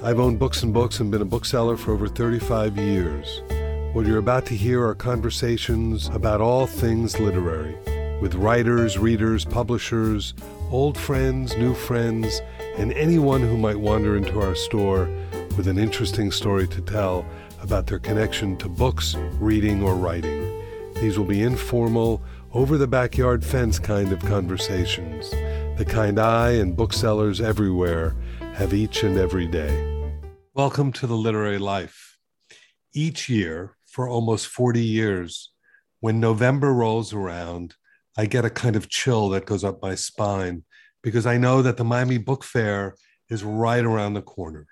I've owned books and books and been a bookseller for over 35 years. What you're about to hear are conversations about all things literary with writers, readers, publishers, old friends, new friends, and anyone who might wander into our store with an interesting story to tell about their connection to books, reading, or writing. These will be informal, over the backyard fence kind of conversations, the kind I and booksellers everywhere have each and every day. Welcome to the literary life. Each year, for almost 40 years, when November rolls around, I get a kind of chill that goes up my spine because I know that the Miami Book Fair is right around the corner.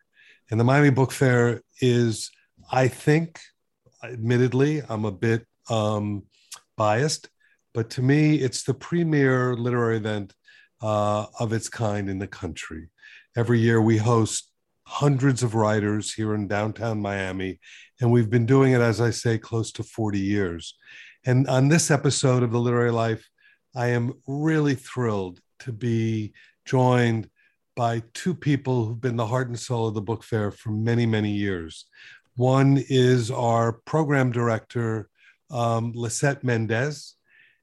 And the Miami Book Fair is, I think, admittedly, I'm a bit um, biased, but to me, it's the premier literary event uh, of its kind in the country. Every year, we host hundreds of writers here in downtown Miami, and we've been doing it, as I say, close to 40 years. And on this episode of The Literary Life, I am really thrilled to be joined by two people who've been the heart and soul of the book fair for many, many years. One is our program director, um, Lissette Mendez,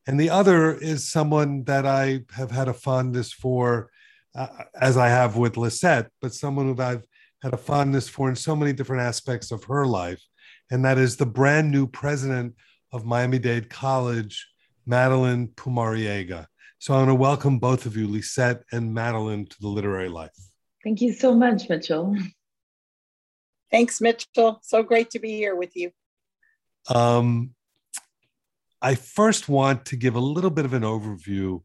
and the other is someone that I have had a fondness for, uh, as I have with Lissette, but someone who I've had a fondness for in so many different aspects of her life, and that is the brand new president of Miami Dade College, Madeline Pumariega. So I want to welcome both of you, Lissette and Madeline, to the literary life. Thank you so much, Mitchell. Thanks, Mitchell. So great to be here with you. Um, I first want to give a little bit of an overview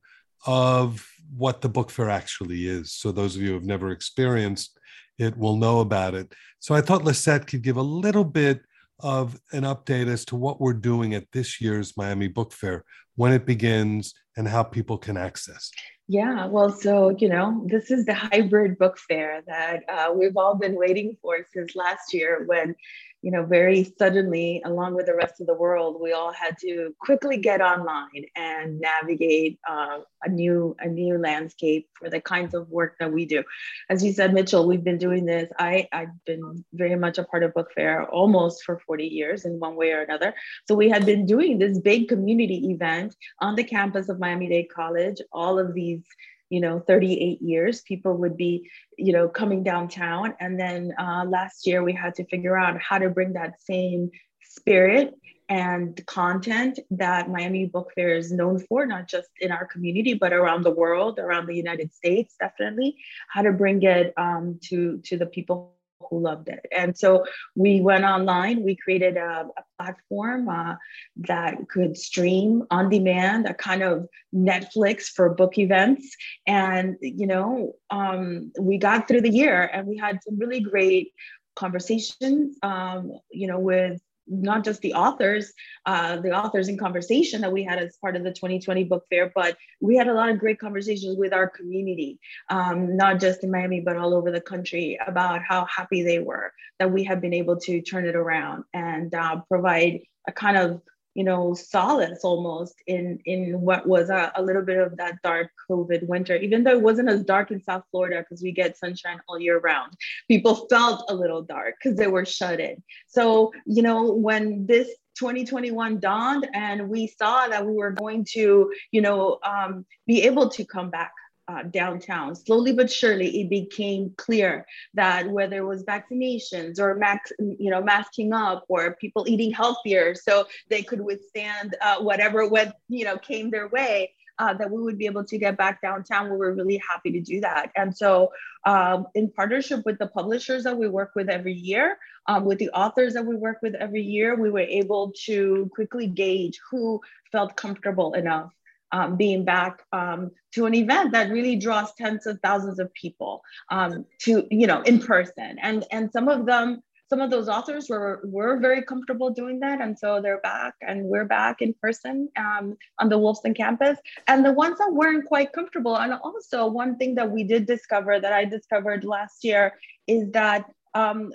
of what the book fair actually is. So, those of you who have never experienced it will know about it. So, I thought Lissette could give a little bit of an update as to what we're doing at this year's Miami Book Fair, when it begins, and how people can access. Yeah, well, so, you know, this is the hybrid book fair that uh, we've all been waiting for since last year when you know, very suddenly, along with the rest of the world, we all had to quickly get online and navigate uh, a new a new landscape for the kinds of work that we do. As you said, Mitchell, we've been doing this. I I've been very much a part of Book Fair almost for 40 years in one way or another. So we had been doing this big community event on the campus of Miami Dade College. All of these you know 38 years people would be you know coming downtown. And then uh, last year we had to figure out how to bring that same spirit and content that miami book fair is known for not just in our community but around the world around the united states definitely. How to bring it um, to to the people who loved it. And so we went online, we created a, a platform uh, that could stream on demand, a kind of Netflix for book events. And, you know, um, we got through the year and we had some really great conversations, um, you know, with not just the authors, uh, the authors in conversation that we had as part of the 2020 book fair, but we had a lot of great conversations with our community, um, not just in Miami, but all over the country about how happy they were that we have been able to turn it around and uh, provide a kind of you know, solace almost in in what was a, a, little bit of that dark COVID winter, even though it wasn't as dark in South Florida because we get sunshine all year round. People felt a little dark because they were shut in. So, you know, when this 2021 dawned and we saw that we were going to, you know, um, be able to come back uh, downtown. Slowly but surely, it became clear that whether it was vaccinations or max, you know, masking up or people eating healthier so they could withstand uh, whatever what you know came their way, uh, that we would be able to get back downtown. We were really happy to do that. And so, um, in partnership with the publishers that we work with every year, um, with the authors that we work with every year, we were able to quickly gauge who felt comfortable enough um, being back um, to an event that really draws tens of thousands of people um, to you know in person. And and some of them some of those authors were were very comfortable doing that. And so they're back and we're back in person um, on the wolfson campus. And the ones that weren't quite comfortable and also one thing that we did discover that i discovered last year is that um,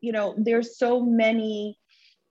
you know there's so many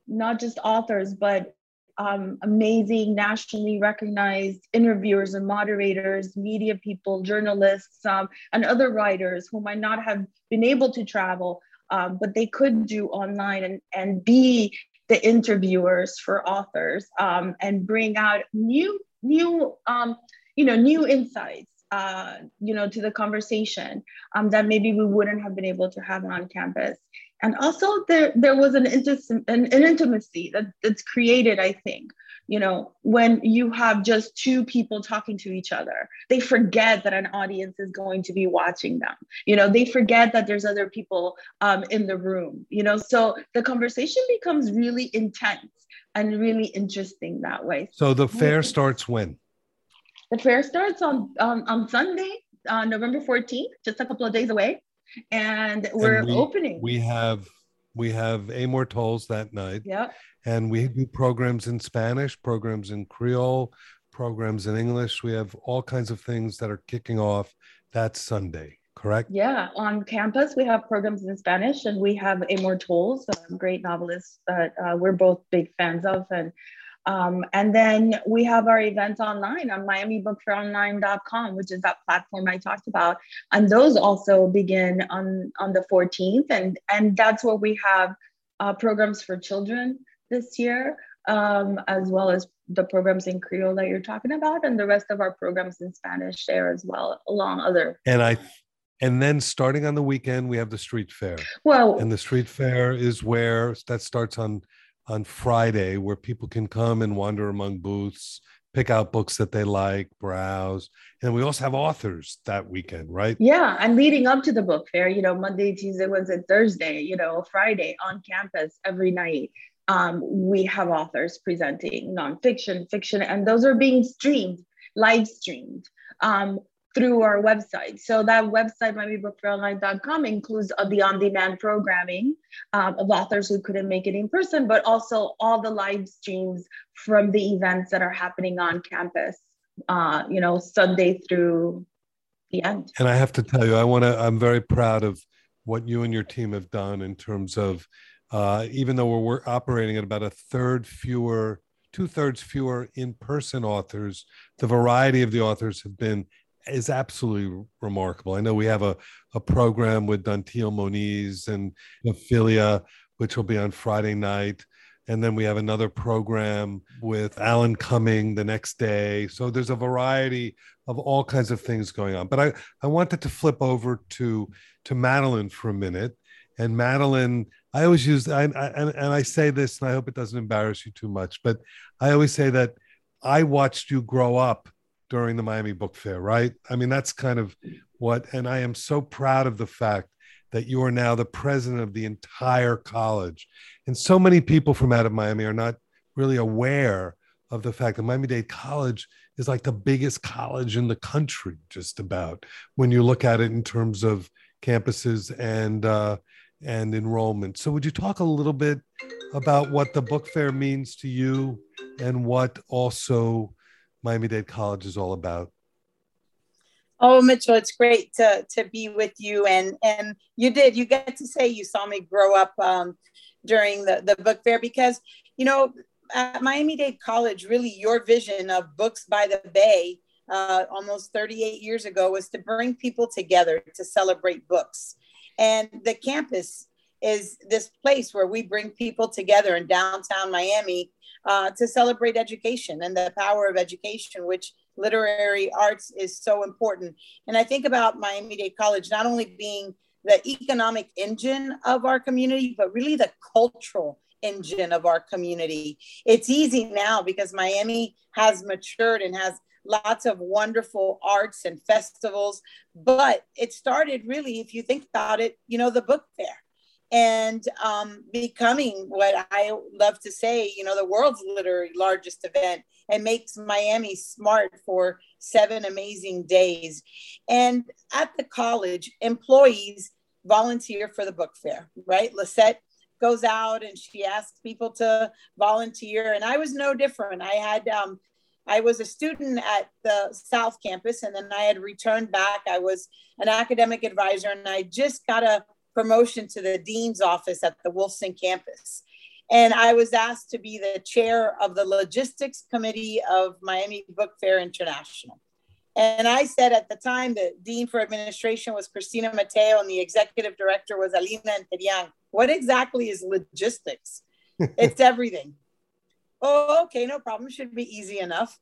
not just authors but um, amazing, nationally recognized interviewers and moderators, media people, journalists, um, and other writers who might not have been able to travel, um, but they could do online and, and be the interviewers for authors um, and bring out new, new, um, you know, new insights. Uh, you know, to the conversation um, that maybe we wouldn't have been able to have on campus and also there there was an, an, an intimacy that, that's created i think you know when you have just two people talking to each other. They forget that an audience is going to be watching them. You know they forget that there's other people um, in the room you know? So the conversation becomes really intense and really interesting that way. So the fair starts when? The fair starts on um, on sunday uh, november 14th just a couple of days away and we're and we, opening. We have we have Amor Towles that night. Yeah. And we do programs in Spanish, programs in Creole, programs in English. We have all kinds of things that are kicking off that Sunday, correct? Yeah, on campus we have programs in Spanish, and we have Amor Towles, a great novelist that uh, we're both big fans of, and um, and then we have our events online on miamibookfaironline.com, which is that platform I talked about. And those also begin on, on the 14th. And, and that's where we have uh, programs for children this year, um, as well as the programs in Creole that you're talking about, and the rest of our programs in Spanish there as well, along other. And I and then starting on the weekend we have the street fair well and the street fair is where that starts on on Friday where people can come and wander among booths, pick out books that they like, browse. And we also have authors that weekend, right? Yeah. And leading up to the book fair, you know, Monday, Tuesday, Wednesday, Thursday, you know, Friday on campus every night. Um, we have authors presenting nonfiction, fiction, and those are being streamed, live streamed. Um, through our website. So that website, miamibookfaironline.com, includes the on-demand programming um, of authors who couldn't make it in person, but also all the live streams from the events that are happening on campus. Uh, you know, Sunday through the end. And I have to tell you, I want to. I'm very proud of what you and your team have done in terms of, uh, even though we're, we're operating at about a third fewer two thirds fewer in person authors. The variety of the authors have been is absolutely remarkable. I know we have a, a program with Dantiel Moniz and Ophelia, which will be on Friday night. And then we have another program with Alan Cumming the next day. So there's a variety of all kinds of things going on. But I, I wanted to flip over to, to Madeline for a minute. And Madeline, I always use, I, I, and, and I say this, and I hope it doesn't embarrass you too much, but I always say that I watched you grow up during the Miami Book Fair, right? I mean, that's kind of what, and I am so proud of the fact that you are now the president of the entire college. And so many people from out of Miami are not really aware of the fact that Miami Dade College is like the biggest college in the country, just about when you look at it in terms of campuses and uh, and enrollment. So, would you talk a little bit about what the book fair means to you and what also Miami Dade College is all about. Oh, Mitchell, it's great to, to be with you. And, and you did, you get to say you saw me grow up um, during the, the book fair because, you know, at Miami Dade College, really your vision of Books by the Bay uh, almost 38 years ago was to bring people together to celebrate books. And the campus is this place where we bring people together in downtown Miami uh, to celebrate education and the power of education, which literary arts is so important. And I think about Miami Dade College not only being the economic engine of our community, but really the cultural engine of our community. It's easy now because Miami has matured and has lots of wonderful arts and festivals. But it started really, if you think about it, you know, the book fair and um, becoming what I love to say, you know, the world's literary largest event and makes Miami smart for seven amazing days. And at the college, employees volunteer for the book fair, right? Lissette goes out and she asks people to volunteer. And I was no different. I had, um, I was a student at the South Campus and then I had returned back. I was an academic advisor and I just got a promotion to the dean's office at the Wolfson campus. And I was asked to be the chair of the logistics committee of Miami Book Fair International. And I said at the time the dean for administration was Christina Mateo and the executive director was Alina Interián. What exactly is logistics? it's everything. Oh, okay, no problem. Should be easy enough.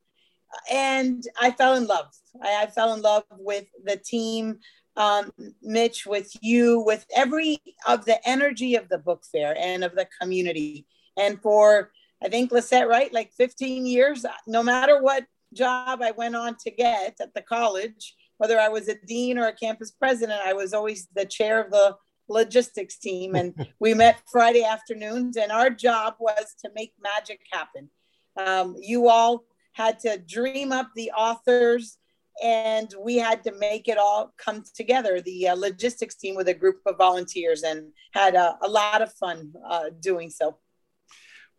And I fell in love. I, I fell in love with the team, um, Mitch, with you, with every of the energy of the book fair and of the community. And for I think Lissette, right, like 15 years, no matter what job I went on to get at the college, whether I was a dean or a campus president, I was always the chair of the logistics team. And we met Friday afternoons, and our job was to make magic happen. Um, you all had to dream up the authors, and we had to make it all come together. The uh, logistics team with a group of volunteers, and had a, a lot of fun uh, doing so.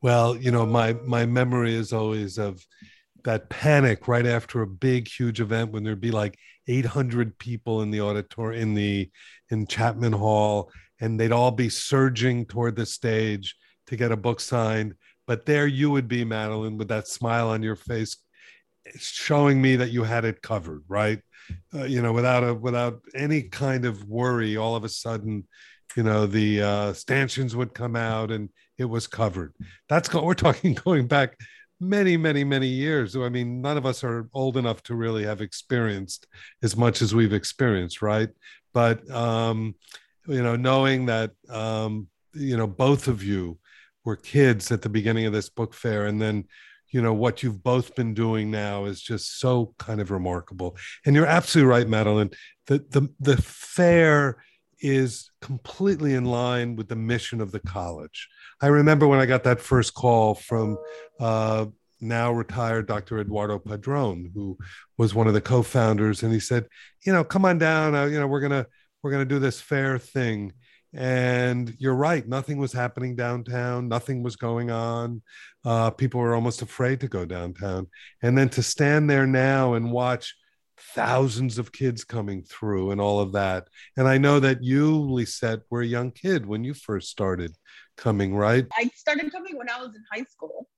Well, you know, my my memory is always of that panic right after a big huge event when there'd be like 800 people in the auditorium in the in chapman hall and they'd all be surging toward the stage to get a book signed but there you would be madeline with that smile on your face showing me that you had it covered right uh, you know without a without any kind of worry all of a sudden you know the uh stanchions would come out and it was covered that's what we're talking going back many, many, many years. I mean, none of us are old enough to really have experienced as much as we've experienced, right? But um, you know, knowing that um, you know both of you were kids at the beginning of this book fair, and then you know what you've both been doing now is just so kind of remarkable. And you're absolutely right, Madeline. The the the fair is completely in line with the mission of the college. I remember when I got that first call from uh, now retired Dr. Eduardo Padron, who was one of the co-founders, and he said, "You know, come on down. Uh, you know, we're gonna we're gonna do this fair thing." And you're right. Nothing was happening downtown. Nothing was going on. Uh, people were almost afraid to go downtown. And then to stand there now and watch thousands of kids coming through and all of that. And I know that you, Lissette, were a young kid when you first started coming, right? I started coming when I was in high school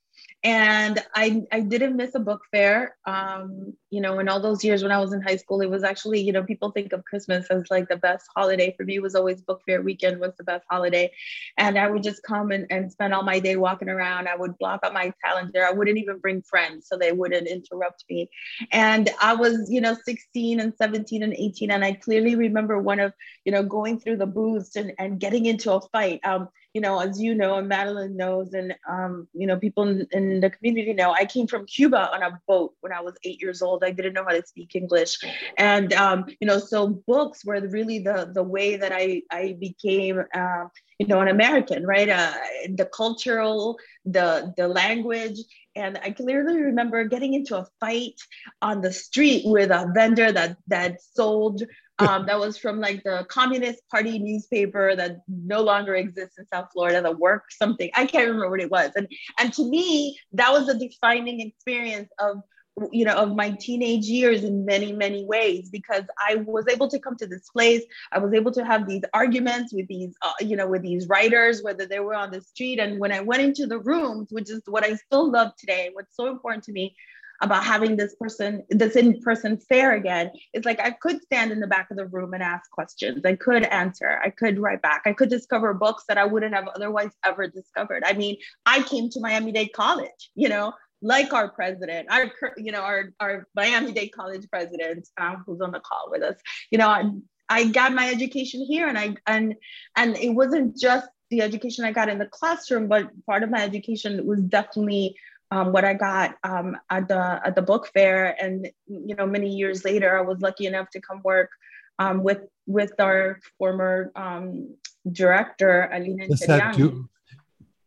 and I, I didn't miss a book fair. Um, you know, in all those years when I was in high school, it was actually, you know, people think of Christmas as like the best holiday. For me, was always book fair weekend was the best holiday. And I would just come and, and spend all my day walking around. I would block out my calendar. I wouldn't even bring friends so they wouldn't interrupt me. And I was, you know, 16 and 17 and 18. And I clearly remember one of, you know, going through the booths and, and getting into a fight. Um, you know, as you know, and Madeline knows, and um, you know, people in, in, the community know, I came from Cuba on a boat when I was eight years old. I didn't know how to speak English, and um, you know, so books were really the the way that I I became. Uh, you know, an American, right? Uh, the cultural, the the language, and I clearly remember getting into a fight on the street with a vendor that that sold um, that was from like the Communist Party newspaper that no longer exists in South Florida, the work something. I can't remember what it was. And and to me, that was a defining experience of you know of my teenage years in many many ways because i was able to come to this place i was able to have these arguments with these uh, you know with these writers whether they were on the street and when i went into the rooms which is what i still love today what's so important to me about having this person, this in-person fair again, it's like I could stand in the back of the room and ask questions. I could answer. I could write back. I could discover books that I wouldn't have otherwise ever discovered. I mean, I came to Miami-Dade College, you know, like our president, our you know our our Miami Dade College president, um, who's on the call with us. You know, I, I got my education here, and I and and it wasn't just the education I got in the classroom, but part of my education was definitely um, what I got um, at the at the book fair. And you know, many years later, I was lucky enough to come work um, with with our former um, director, Alina Interiano.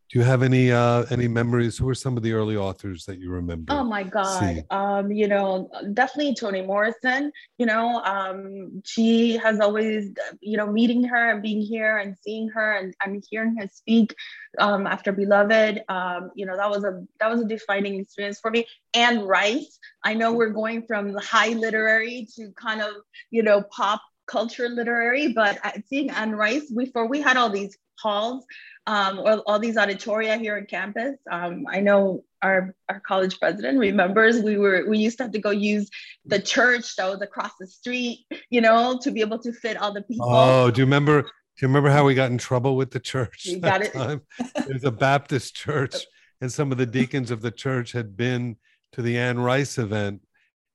Do you have any uh, any memories? Who are some of the early authors that you remember? Oh my God! Um, you know, definitely Toni Morrison. You know, um, she has always, you know, meeting her and being here and seeing her and, and hearing her speak um, after Beloved. Um, you know, that was a that was a defining experience for me. Anne Rice. I know we're going from high literary to kind of you know pop culture literary, but seeing Anne Rice before we had all these halls um, or all these auditoria here on campus. Um, I know our, our college president remembers we were we used to have to go use the church that was across the street, you know, to be able to fit all the people. Oh, do you remember? Do you remember how we got in trouble with the church? You got it. it was a Baptist church, and some of the deacons of the church had been to the Anne Rice event.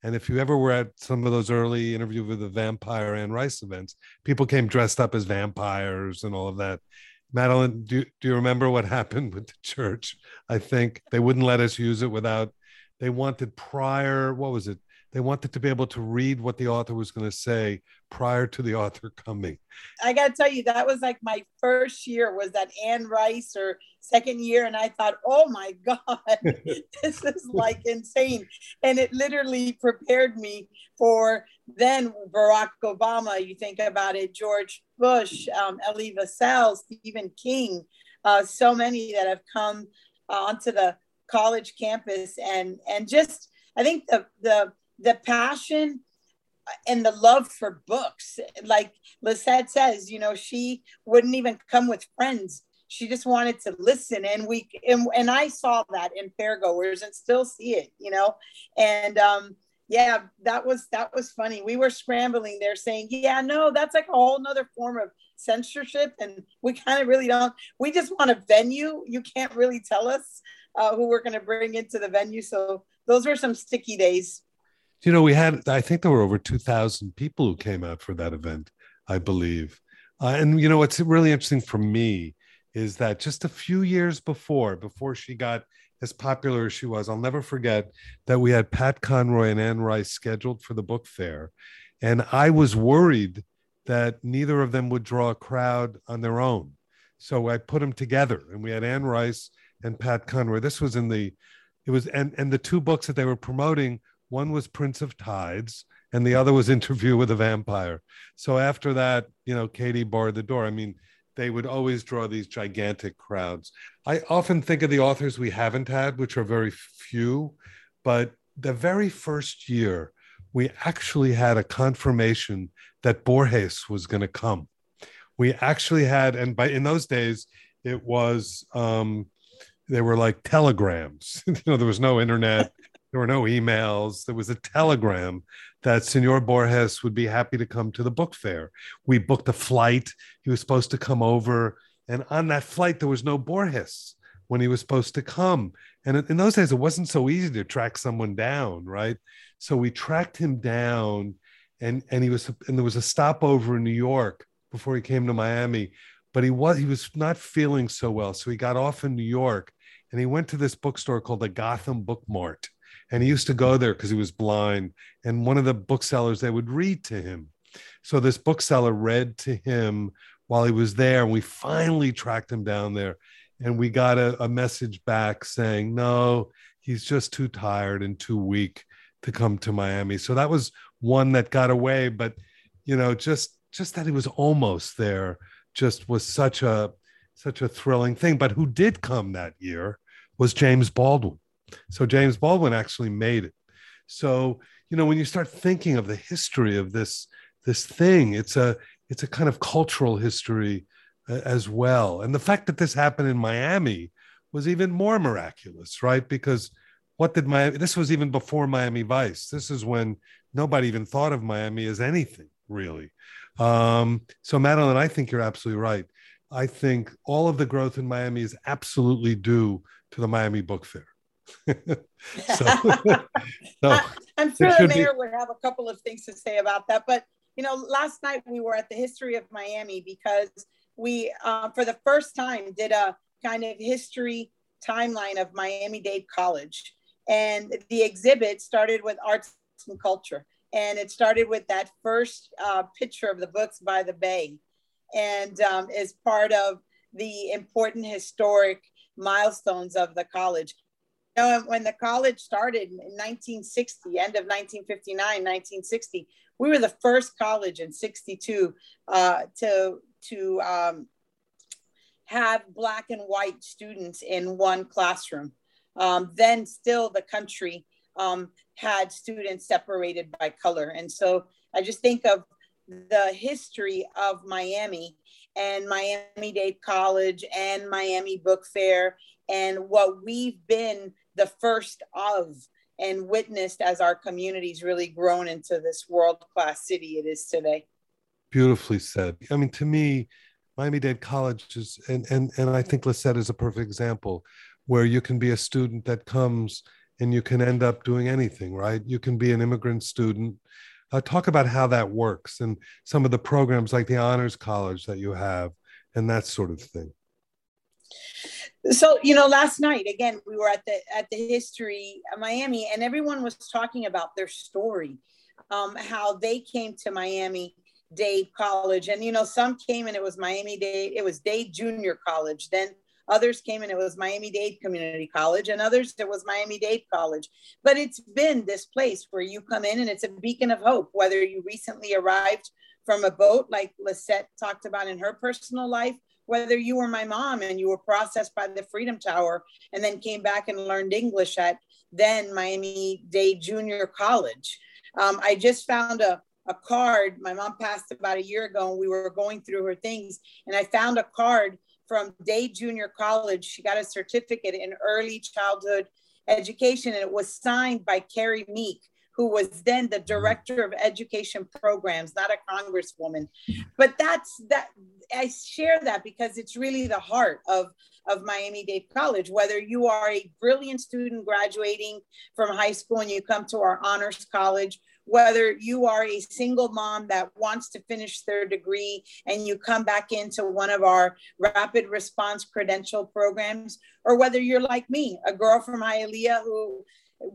And if you ever were at some of those early interview with the vampire Anne Rice events, people came dressed up as vampires and all of that. Madeline, do, do you remember what happened with the church? I think they wouldn't let us use it without, they wanted prior, what was it? They wanted to be able to read what the author was going to say prior to the author coming. I got to tell you, that was like my first year was that Anne Rice or second year. And I thought, oh my God, this is like insane. And it literally prepared me for then Barack Obama. You think about it, George Bush, um, Elie Wiesel, Stephen King, uh, so many that have come uh, onto the college campus and and just I think the the the passion and the love for books. Like Lissette says, you know, she wouldn't even come with friends. She just wanted to listen. And we and, and I saw that in fairgoers and still see it, you know. And um yeah, that was that was funny. We were scrambling there saying, yeah, no, that's like a whole nother form of censorship. And we kind of really don't, we just want a venue. You can't really tell us uh, who we're going to bring into the venue. So those were some sticky days you know, we had, I think there were over 2,000 people who came out for that event, I believe. Uh, and, you know, what's really interesting for me is that just a few years before, before she got as popular as she was, I'll never forget that we had Pat Conroy and Anne Rice scheduled for the book fair. And I was worried that neither of them would draw a crowd on their own. So I put them together and we had Anne Rice and Pat Conroy. This was in the, it was, and, and the two books that they were promoting one was Prince of Tides, and the other was Interview with a Vampire. So after that, you know, Katie barred the door. I mean, they would always draw these gigantic crowds. I often think of the authors we haven't had, which are very few, but the very first year, we actually had a confirmation that Borges was going to come. We actually had, and by in those days, it was um, they were like telegrams. you know, there was no internet. There were no emails. There was a telegram that Senor Borges would be happy to come to the book fair. We booked a flight. He was supposed to come over. And on that flight, there was no Borges when he was supposed to come. And in those days, it wasn't so easy to track someone down, right? So we tracked him down, and and he was and there was a stopover in New York before he came to Miami, but he was he was not feeling so well, so he got off in New York, and he went to this bookstore called the Gotham Book Mart, and he used to go there because he was blind and one of the booksellers they would read to him. So this bookseller read to him while he was there and we finally tracked him down there. And we got a, a message back saying no he's just too tired and too weak to come to miami. So that was one that got away but you know just just that he was almost there just was such a such a thrilling thing. But who did come that year was james baldwin so James Baldwin actually made it. So, you know, when you start thinking of the history of this this thing, it's a it's a kind of cultural history uh, as well. And the fact that this happened in Miami was even more miraculous, right? Because what did Miami this was even before Miami Vice. This is when nobody even thought of Miami as anything, really. Um, so Madeline, I think you're absolutely right. I think all of the growth in Miami is absolutely due to the Miami Book Fair. so, no, I'm sure the mayor be... would have a couple of things to say about that. But you know, last night we were at the History of Miami because we, uh, for the first time, did a kind of history timeline of Miami Dade College. And the exhibit started with arts and culture. And it started with that first uh, picture of the books by the bay and um, is part of the important historic milestones of the college. Know, when the college started in 1960, end of 1959, 1960, we were the first college in 62 uh, to, to um, have black and white students in one classroom. Um, then still the country um, had students separated by color. And so I just think of the history of Miami and Miami Dade College and Miami Book Fair and what we've been the first of and witnessed as our communities really grown into this world class city it is today. Beautifully said. I mean, to me, Miami Dade College is, and, and, and I think Lissette is a perfect example where you can be a student that comes and you can end up doing anything, right? You can be an immigrant student. Uh, talk about how that works and some of the programs like the Honors College that you have and that sort of thing. So you know, last night again we were at the at the History Miami, and everyone was talking about their story, um, how they came to Miami Dade College. And, you know, some came and it was Miami Dade, it was Dade Junior College. Then others came and it was Miami Dade Community College. And others, it was Miami Dade College. But it's been this place where you come in and it's a beacon of hope, whether you recently arrived from a boat, like Lissette talked about in her personal life, whether you were my mom and you were processed by the Freedom Tower and then came back and learned English at then Miami Dade Junior College. Um, I just found a, a card. My mom passed about a year ago, and we were going through her things, and I found a card from Dade Junior College. She got a certificate in early childhood education, and it was signed by Carrie Meek, who was then the mm-hmm. director of education programs, not a congresswoman. But that's that. I share that because it's really the heart of of Miami Dade College. Whether you are a brilliant student graduating from high school and you come to our honors college, whether you are a single mom that wants to finish their degree and you come back into one of our rapid response credential programs, or whether you're like me, a girl from Hialeah who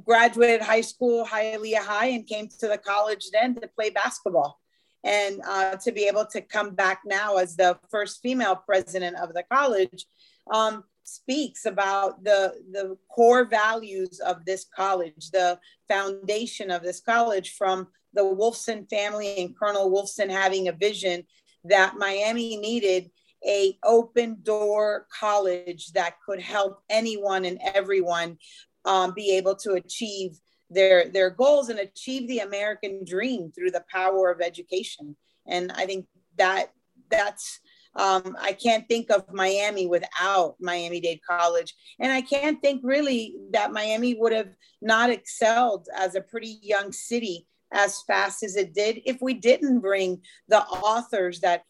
graduated high school, Hialeah High, and came to the college then to play basketball. And uh, to be able to come back now as the first female president of the college, um, speaks about the, the core values of this college, the foundation of this college from the Wolfson family and Colonel Wolfson having a vision that Miami needed a open door college that could help anyone and everyone um, be able to achieve their their goals and achieve the American dream through the power of education. And I think that that's um, I can't think of Miami without Miami Dade College. And I can't think really that Miami would have not excelled as a pretty young city as fast as it did if we didn't bring the authors that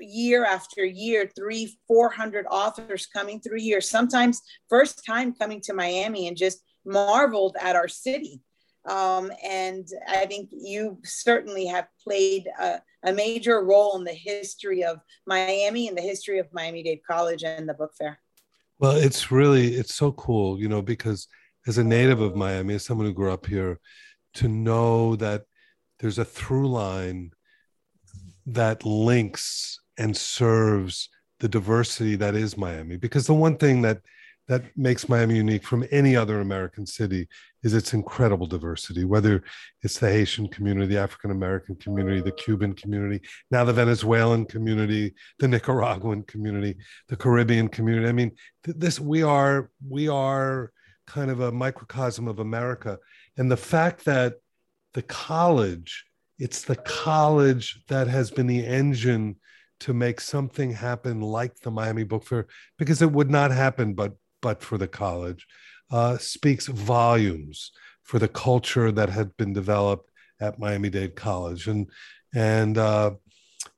year after year, three, 400 authors coming through here, sometimes first time coming to Miami and just marveled at our city. Um, and I think you certainly have played a, a, major role in the history of Miami and the history of Miami Dade College and the book fair. Well, it's really it's so cool, you know, because as a native of Miami, as someone who grew up here, to know that there's a through line that links and serves the diversity that is Miami. Because the one thing that that makes Miami unique from any other American city is its incredible diversity, whether it's the Haitian community, the African American community, the Cuban community, now the Venezuelan community, the Nicaraguan community, the Caribbean community. I mean, th- this we are we are kind of a microcosm of America, and the fact that the college, it's the college that has been the engine to make something happen like the Miami Book Fair, because it would not happen but but for the college, uh, speaks volumes for the culture that had been developed at Miami Dade College, and and uh,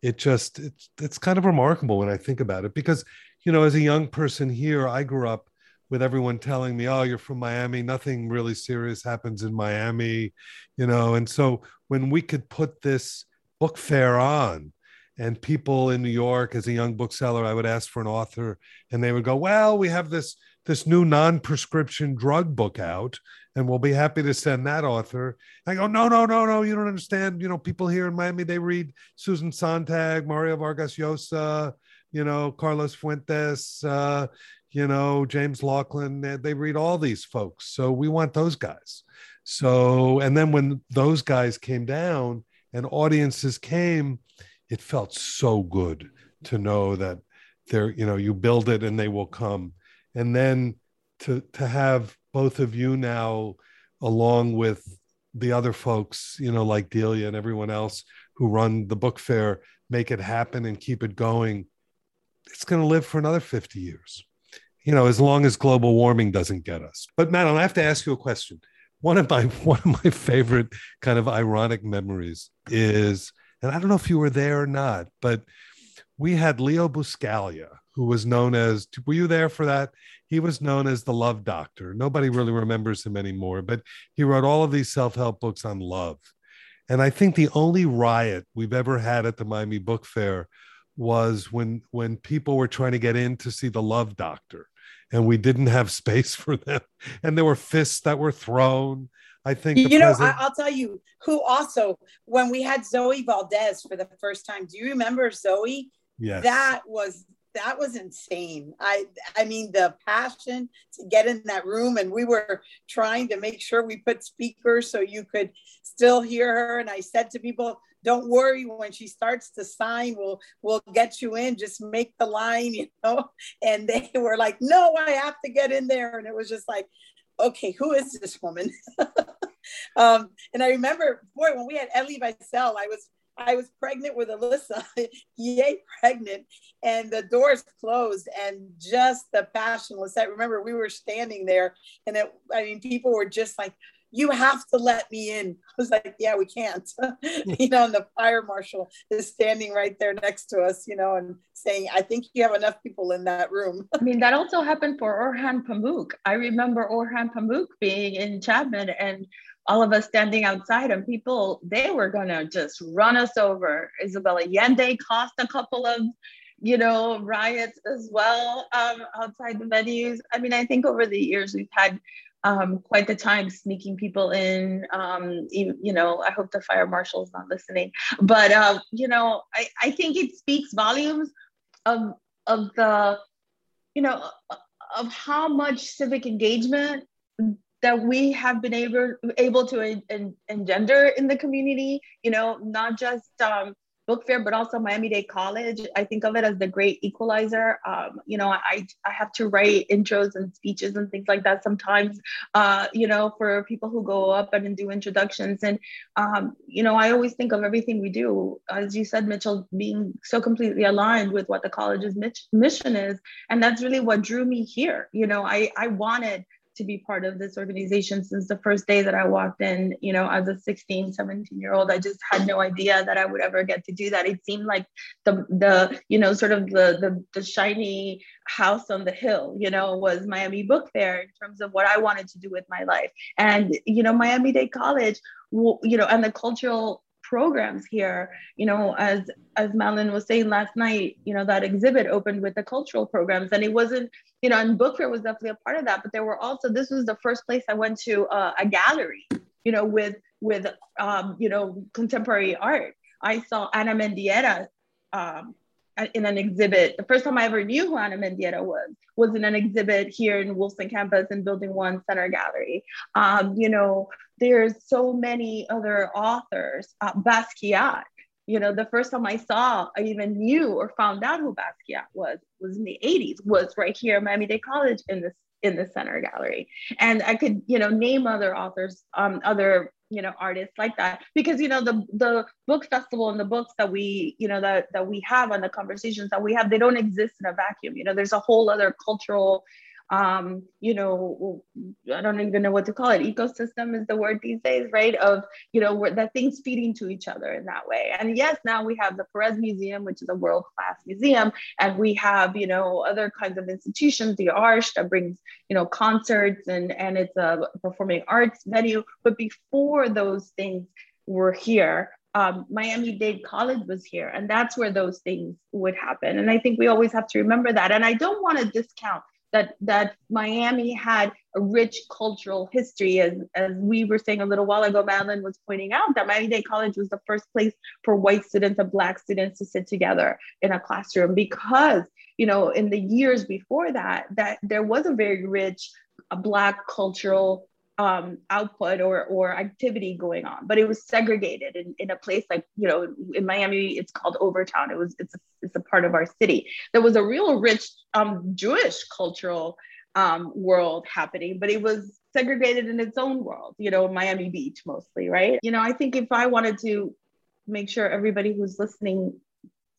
it just it's it's kind of remarkable when I think about it because you know as a young person here, I grew up with everyone telling me, "Oh, you're from Miami. Nothing really serious happens in Miami," you know. And so when we could put this book fair on, and people in New York, as a young bookseller, I would ask for an author, and they would go, "Well, we have this this new non-prescription drug book out, and we'll be happy to send that author." I go, "No, no, no, no. You don't understand. You know, people here in Miami they read Susan Sontag, Mario Vargas Llosa." You know, Carlos Fuentes, uh, you know, James Laughlin, they read all these folks. So we want those guys. So, and then when those guys came down and audiences came, it felt so good to know that they're, you know, you build it and they will come. And then to to have both of you now along with the other folks, you know, like Delia and everyone else who run the book fair, make it happen and keep it going. It's going to live for another 50 years you know, as long as global warming doesn't get us. But Madeline, I have to ask you a question. One of my one of my favorite kind of ironic memories is, and I don't know if you were there or not, but we had Leo Buscaglia, who was known as, were you there for that? He was known as the love doctor. Nobody really remembers him anymore, but he wrote all of these self-help books on love. And I think the only riot we've ever had at the Miami Book Fair was when when people were trying to get in to see the love doctor and we didn't have space for them. And there were fists that were thrown. I think you know, president- I, will tell you who also, when we had Zoe Valdés for the first time, do you remember Zoe? Yes. That was that was insane. I I mean the passion to get in that room and we were trying to make sure we put speakers so you could still hear her and I said to people don't worry when she starts to sign we'll we'll get you in just make the line you know and they were like no i have to get in there and it was just like okay who is this woman? Um, and i remember boy when we had Elie Wiesel i was I was pregnant with Alyssa, yay, pregnant, and the doors closed, and just the passion was set. Remember, we were standing there, and it, I mean, people were just like, you have to let me in. I was like, yeah, we can't. you know, and the fire marshal is standing right there next to us, you know, and saying, I think you have enough people in that room. I mean, that also happened for Orhan Pamuk. I remember Orhan Pamuk being in Chapman and all of us standing outside and people, they were gonna just run us over. Isabel Allende caused a couple of you know, riots as well um, outside the venues. I mean, I think over the years we've had um, quite the time sneaking people in. Um, you, know, I hope the fire marshal's not listening, but uh, you know, I, I think it speaks volumes of of the, you know, of how much civic engagement that we have been able able to en- en- engender in the community. You know, not just um, book fair, but also Miami Dade College. I think of it as the great equalizer. Um, you know, I, I have to write intros and speeches and things like that sometimes, uh, you know, for people who go up and do introductions. And, um, you know, I always think of everything we do, as you said, Mitchell, being so completely aligned with what the college's mission is. And that's really what drew me here. You know, I, I wanted to be part of this organization since the first day that I walked in, you know, as a 16, 17 year old. I just had no idea that I would ever get to do that. It seemed like the, the you know, sort of the, the, the shiny house on the hill, you know, was Miami Book Fair in terms of what I wanted to do with my life. And, you know, Miami Dade College, you know, and the cultural programs here you know as as Madeline was saying last night you know that exhibit opened with the cultural programs and it wasn't you know, and book fair was definitely a part of that. But there were also this was the first place I went to uh, a gallery, you know, with with um, you know contemporary art. I saw Ana Mendieta um, in an exhibit. The first time I ever knew who Ana Mendieta was was in an exhibit here in Wolfson campus in Building One Center Gallery. Um, you know, there's so many other authors. Uh, Basquiat, you know, the first time I saw, I even knew or found out who Basquiat was, was in the 80s, was right here at Miami-Dade College in this in the center gallery. And I could, you know, name other authors, um, other, you know, artists like that. Because, you know, the the book festival and the books that we, you know, that that we have and the conversations that we have, they don't exist in a vacuum. You know, there's a whole other cultural um, you know, I don't even know what to call it. Ecosystem is the word these days, right? Of, you know, that things feeding to each other in that way. And yes, now we have the Perez Museum, which is a world-class museum. And we have, you know, other kinds of institutions, the Arsht that brings, you know, concerts and, and it's a performing arts venue. But before those things were here, um, Miami-Dade College was here, and that's where those things would happen. And I think we always have to remember that. And I don't want to discount that that Miami had a rich cultural history, as as we were saying a little while ago. Madeline was pointing out that Miami-Dade College was the first place for white students and Black students to sit together in a classroom because you know in the years before that that there was a very rich a Black cultural um, output or or activity going on, but it was segregated in, in a place like you know in Miami it's called Overtown. It was it's a, it's a part of our city. There was a real rich um, Jewish cultural um, world happening, but it was segregated in its own world. You know, Miami Beach mostly, right? You know, I think if I wanted to make sure everybody who's listening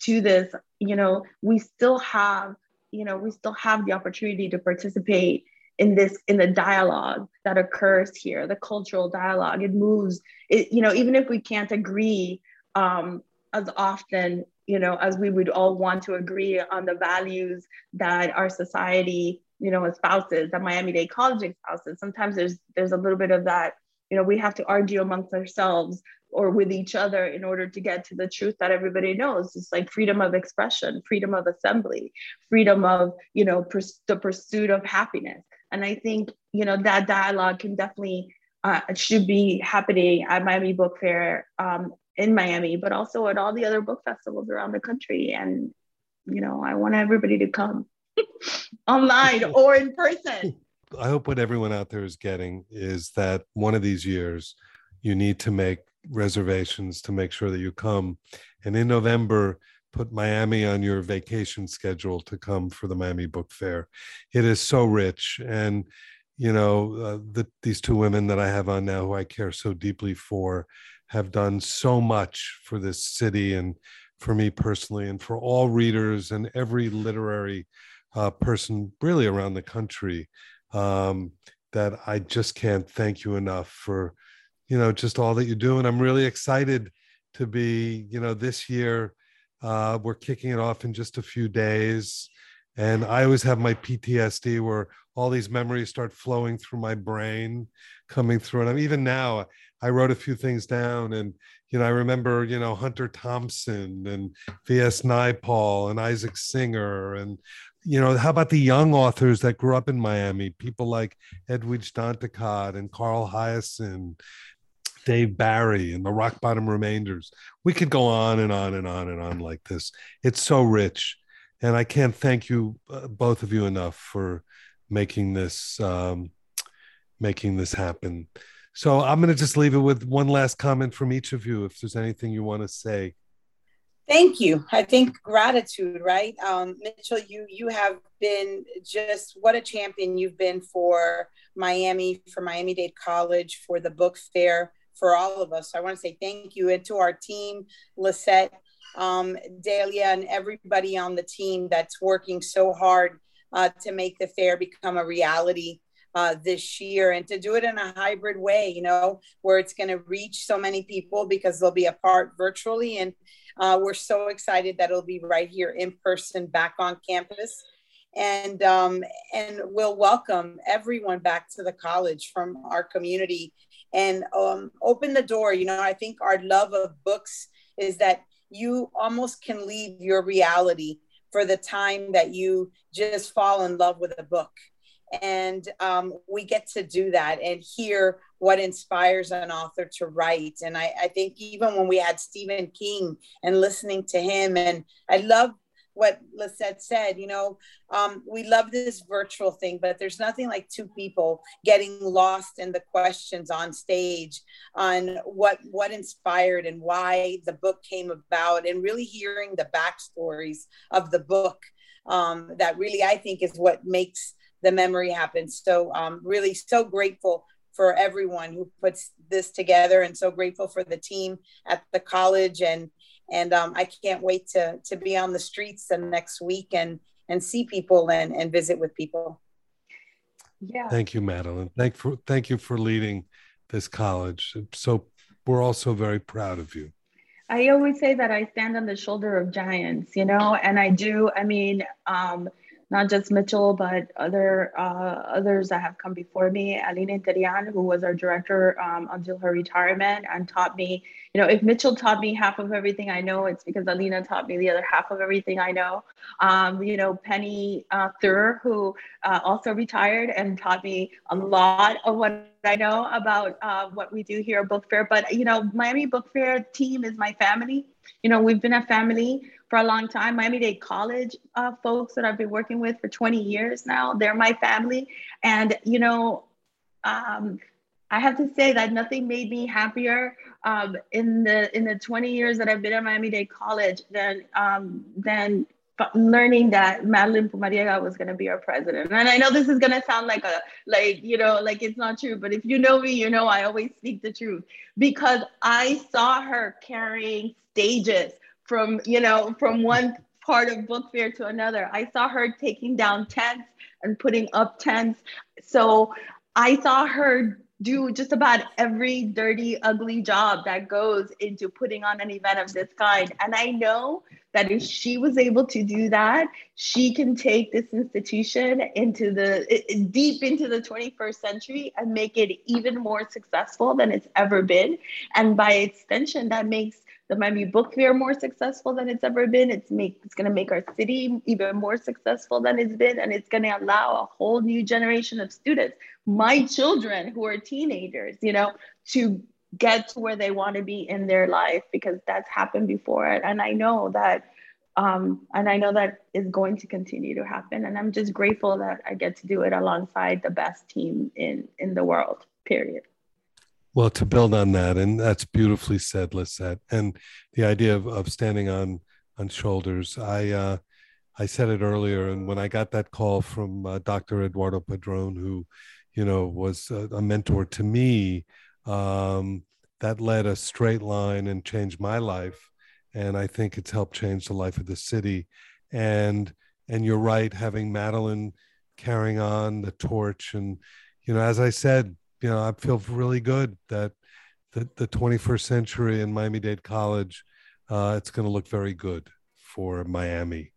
to this, you know, we still have you know we still have the opportunity to participate in this in the dialogue that occurs here the cultural dialogue it moves it you know even if we can't agree um, as often you know as we would all want to agree on the values that our society you know espouses that miami-dade college espouses sometimes there's there's a little bit of that you know we have to argue amongst ourselves or with each other in order to get to the truth that everybody knows. It's like freedom of expression freedom of assembly freedom of you know pers- the pursuit of happiness and I think, you know, that dialogue can definitely, uh, should be happening at Miami Book Fair um, in Miami, but also at all the other book festivals around the country. And, you know, I want everybody to come online or in person. I hope what everyone out there is getting is that one of these years you need to make reservations to make sure that you come. And in November, put Miami on your vacation schedule to come for the Miami Book Fair. It is so rich. And, you know, uh, the, these two women that I have on now who I care so deeply for have done so much for this city and for me personally and for all readers and every literary uh, person really around the country um, that I just can't thank you enough for, you know, just all that you do. And I'm really excited to be, you know, this year uh, we're kicking it off in just a few days. And I always have my PTSD where all these memories start flowing through my brain, coming through. And I'm even now, I wrote a few things down. And, you know, I remember, you know, Hunter Thompson and V.S. Naipaul and Isaac Singer. And, you know, how about the young authors that grew up in Miami? People like Edwidge Danticat and Carl Hiaasen Dave Barry and the Rock Bottom Remainders. We could go on and on and on and on like this. It's so rich. And I can't thank you, uh, both of you, enough for making this um, making this happen. So I'm going to just leave it with one last comment from each of you, if there's anything you want to say. Thank you. I think gratitude, right, um, Mitchell. You you have been just what a champion you've been for Miami, for Miami Dade College, for the book fair, for all of us. So I want to say thank you and to our team, Lissette, um, Dahlia, and everybody on the team that's working so hard uh, to make the fair become a reality uh, this year and to do it in a hybrid way, you know, where it's going to reach so many people because they'll be apart virtually. And uh, we're so excited that it'll be right here in person back on campus. And um, and we'll welcome everyone back to the college from our community and um, open the door. You know, I think our love of books is that you almost can leave your reality for the time that you just fall in love with a book. And um, we get to do that and hear what inspires an author to write. And I, I think even when we had Stephen King and listening to him, and I love what Lissette said, you know, um, we love this virtual thing, but there's nothing like two people getting lost in the questions on stage on what what inspired and why the book came about, and really hearing the backstories of the book. Um, that really, I think, is what makes the memory happen. So, um, really, so grateful for everyone who puts this together, and so grateful for the team at the college and and um, I can't wait to to be on the streets the next week and and see people and and visit with people. Yeah. Thank you, Madeline. Thank for thank you for leading this college. So we're also very proud of you. I always say that I stand on the shoulder of giants, you know, and I do. I mean, um, not just Mitchell, but other uh, others that have come before me. Alina Interián, who was our director um, until her retirement and taught me, you know, if Mitchell taught me half of everything I know, it's because Alina taught me the other half of everything I know. Um, you know, Penny uh, Thur, who uh, also retired and taught me a lot of what I know about uh, what we do here at Book Fair. But, you know, Miami Book Fair team is my family. You know, we've been a family for a long time. Miami Dade College uh, folks that I've been working with for 20 years now, they're my family. And, you know, um, I have to say that nothing made me happier um, in the in the 20 years that I've been at Miami Dade College than um, than learning that Madeline Pumariega was going to be our president. And I know this is going to sound like a like you know like it's not true, but if you know me, you know I always speak the truth because I saw her carrying stages from you know from one part of book fair to another. I saw her taking down tents and putting up tents. So i saw her do just about every dirty ugly job that goes into putting on an event of this kind. And i know that if she was able to do that she can take this institution into the deep into the 21st century and make it even more successful than it's ever been. And by extension that makes the Miami Book Fair more successful than it's ever been. It's make it's going to make our city even more successful than it's been, and it's going to allow a whole new generation of students, my children who are teenagers, you know, to get to where they want to be in their life because that's happened before, and I know that. Um, and I know that is going to continue to happen. And I'm just grateful that I get to do it alongside the best team in in the world. Period. Well, to build on that, and that's beautifully said, Lissette, and the idea of, of standing on on shoulders. I uh, I said it earlier, and when I got that call from uh, Dr. Eduardo Padron, who, you know, was a, a mentor to me, um, that led a straight line and changed my life, and I think it's helped change the life of the city. And and you're right, having Madeline carrying on the torch, and you know, as I said, you know, I feel really good that the, the 21st century in Miami Dade College, uh, it's going to look very good for Miami.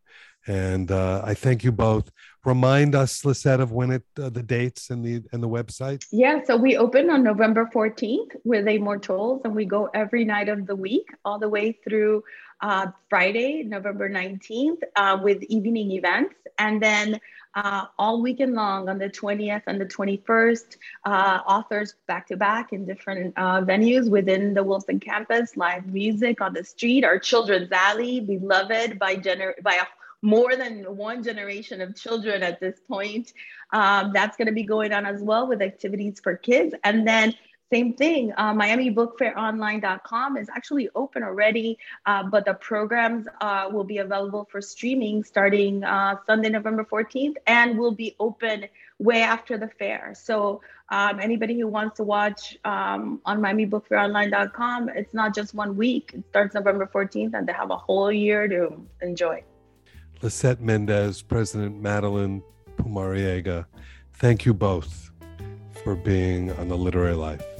And uh, I thank you both. Remind us, Lissette, of when it uh, the dates and the and the website. Yeah, so we open on November 14th with Amor Towles, and we go every night of the week, all the way through uh, Friday, November 19th, uh, with evening events, and then uh, all weekend long on the 20th and the 21st, uh, authors back to back in different uh, venues within the Wolfson campus, live music on the street, our children's alley, beloved by gener- by a more than one generation of children at this point. Um, that's going to be going on as well with activities for kids. And then same thing, uh, MiamiBookFairOnline.com is actually open already, uh, but the programs uh, will be available for streaming starting uh, Sunday, November 14th, and will be open way after the fair. So um, anybody who wants to watch um, on MiamiBookFairOnline.com, it's not just one week. It starts November 14th, and they have a whole year to enjoy. Lissette Mendez, President Madeline Pumariega, thank you both for being on the Literary Life.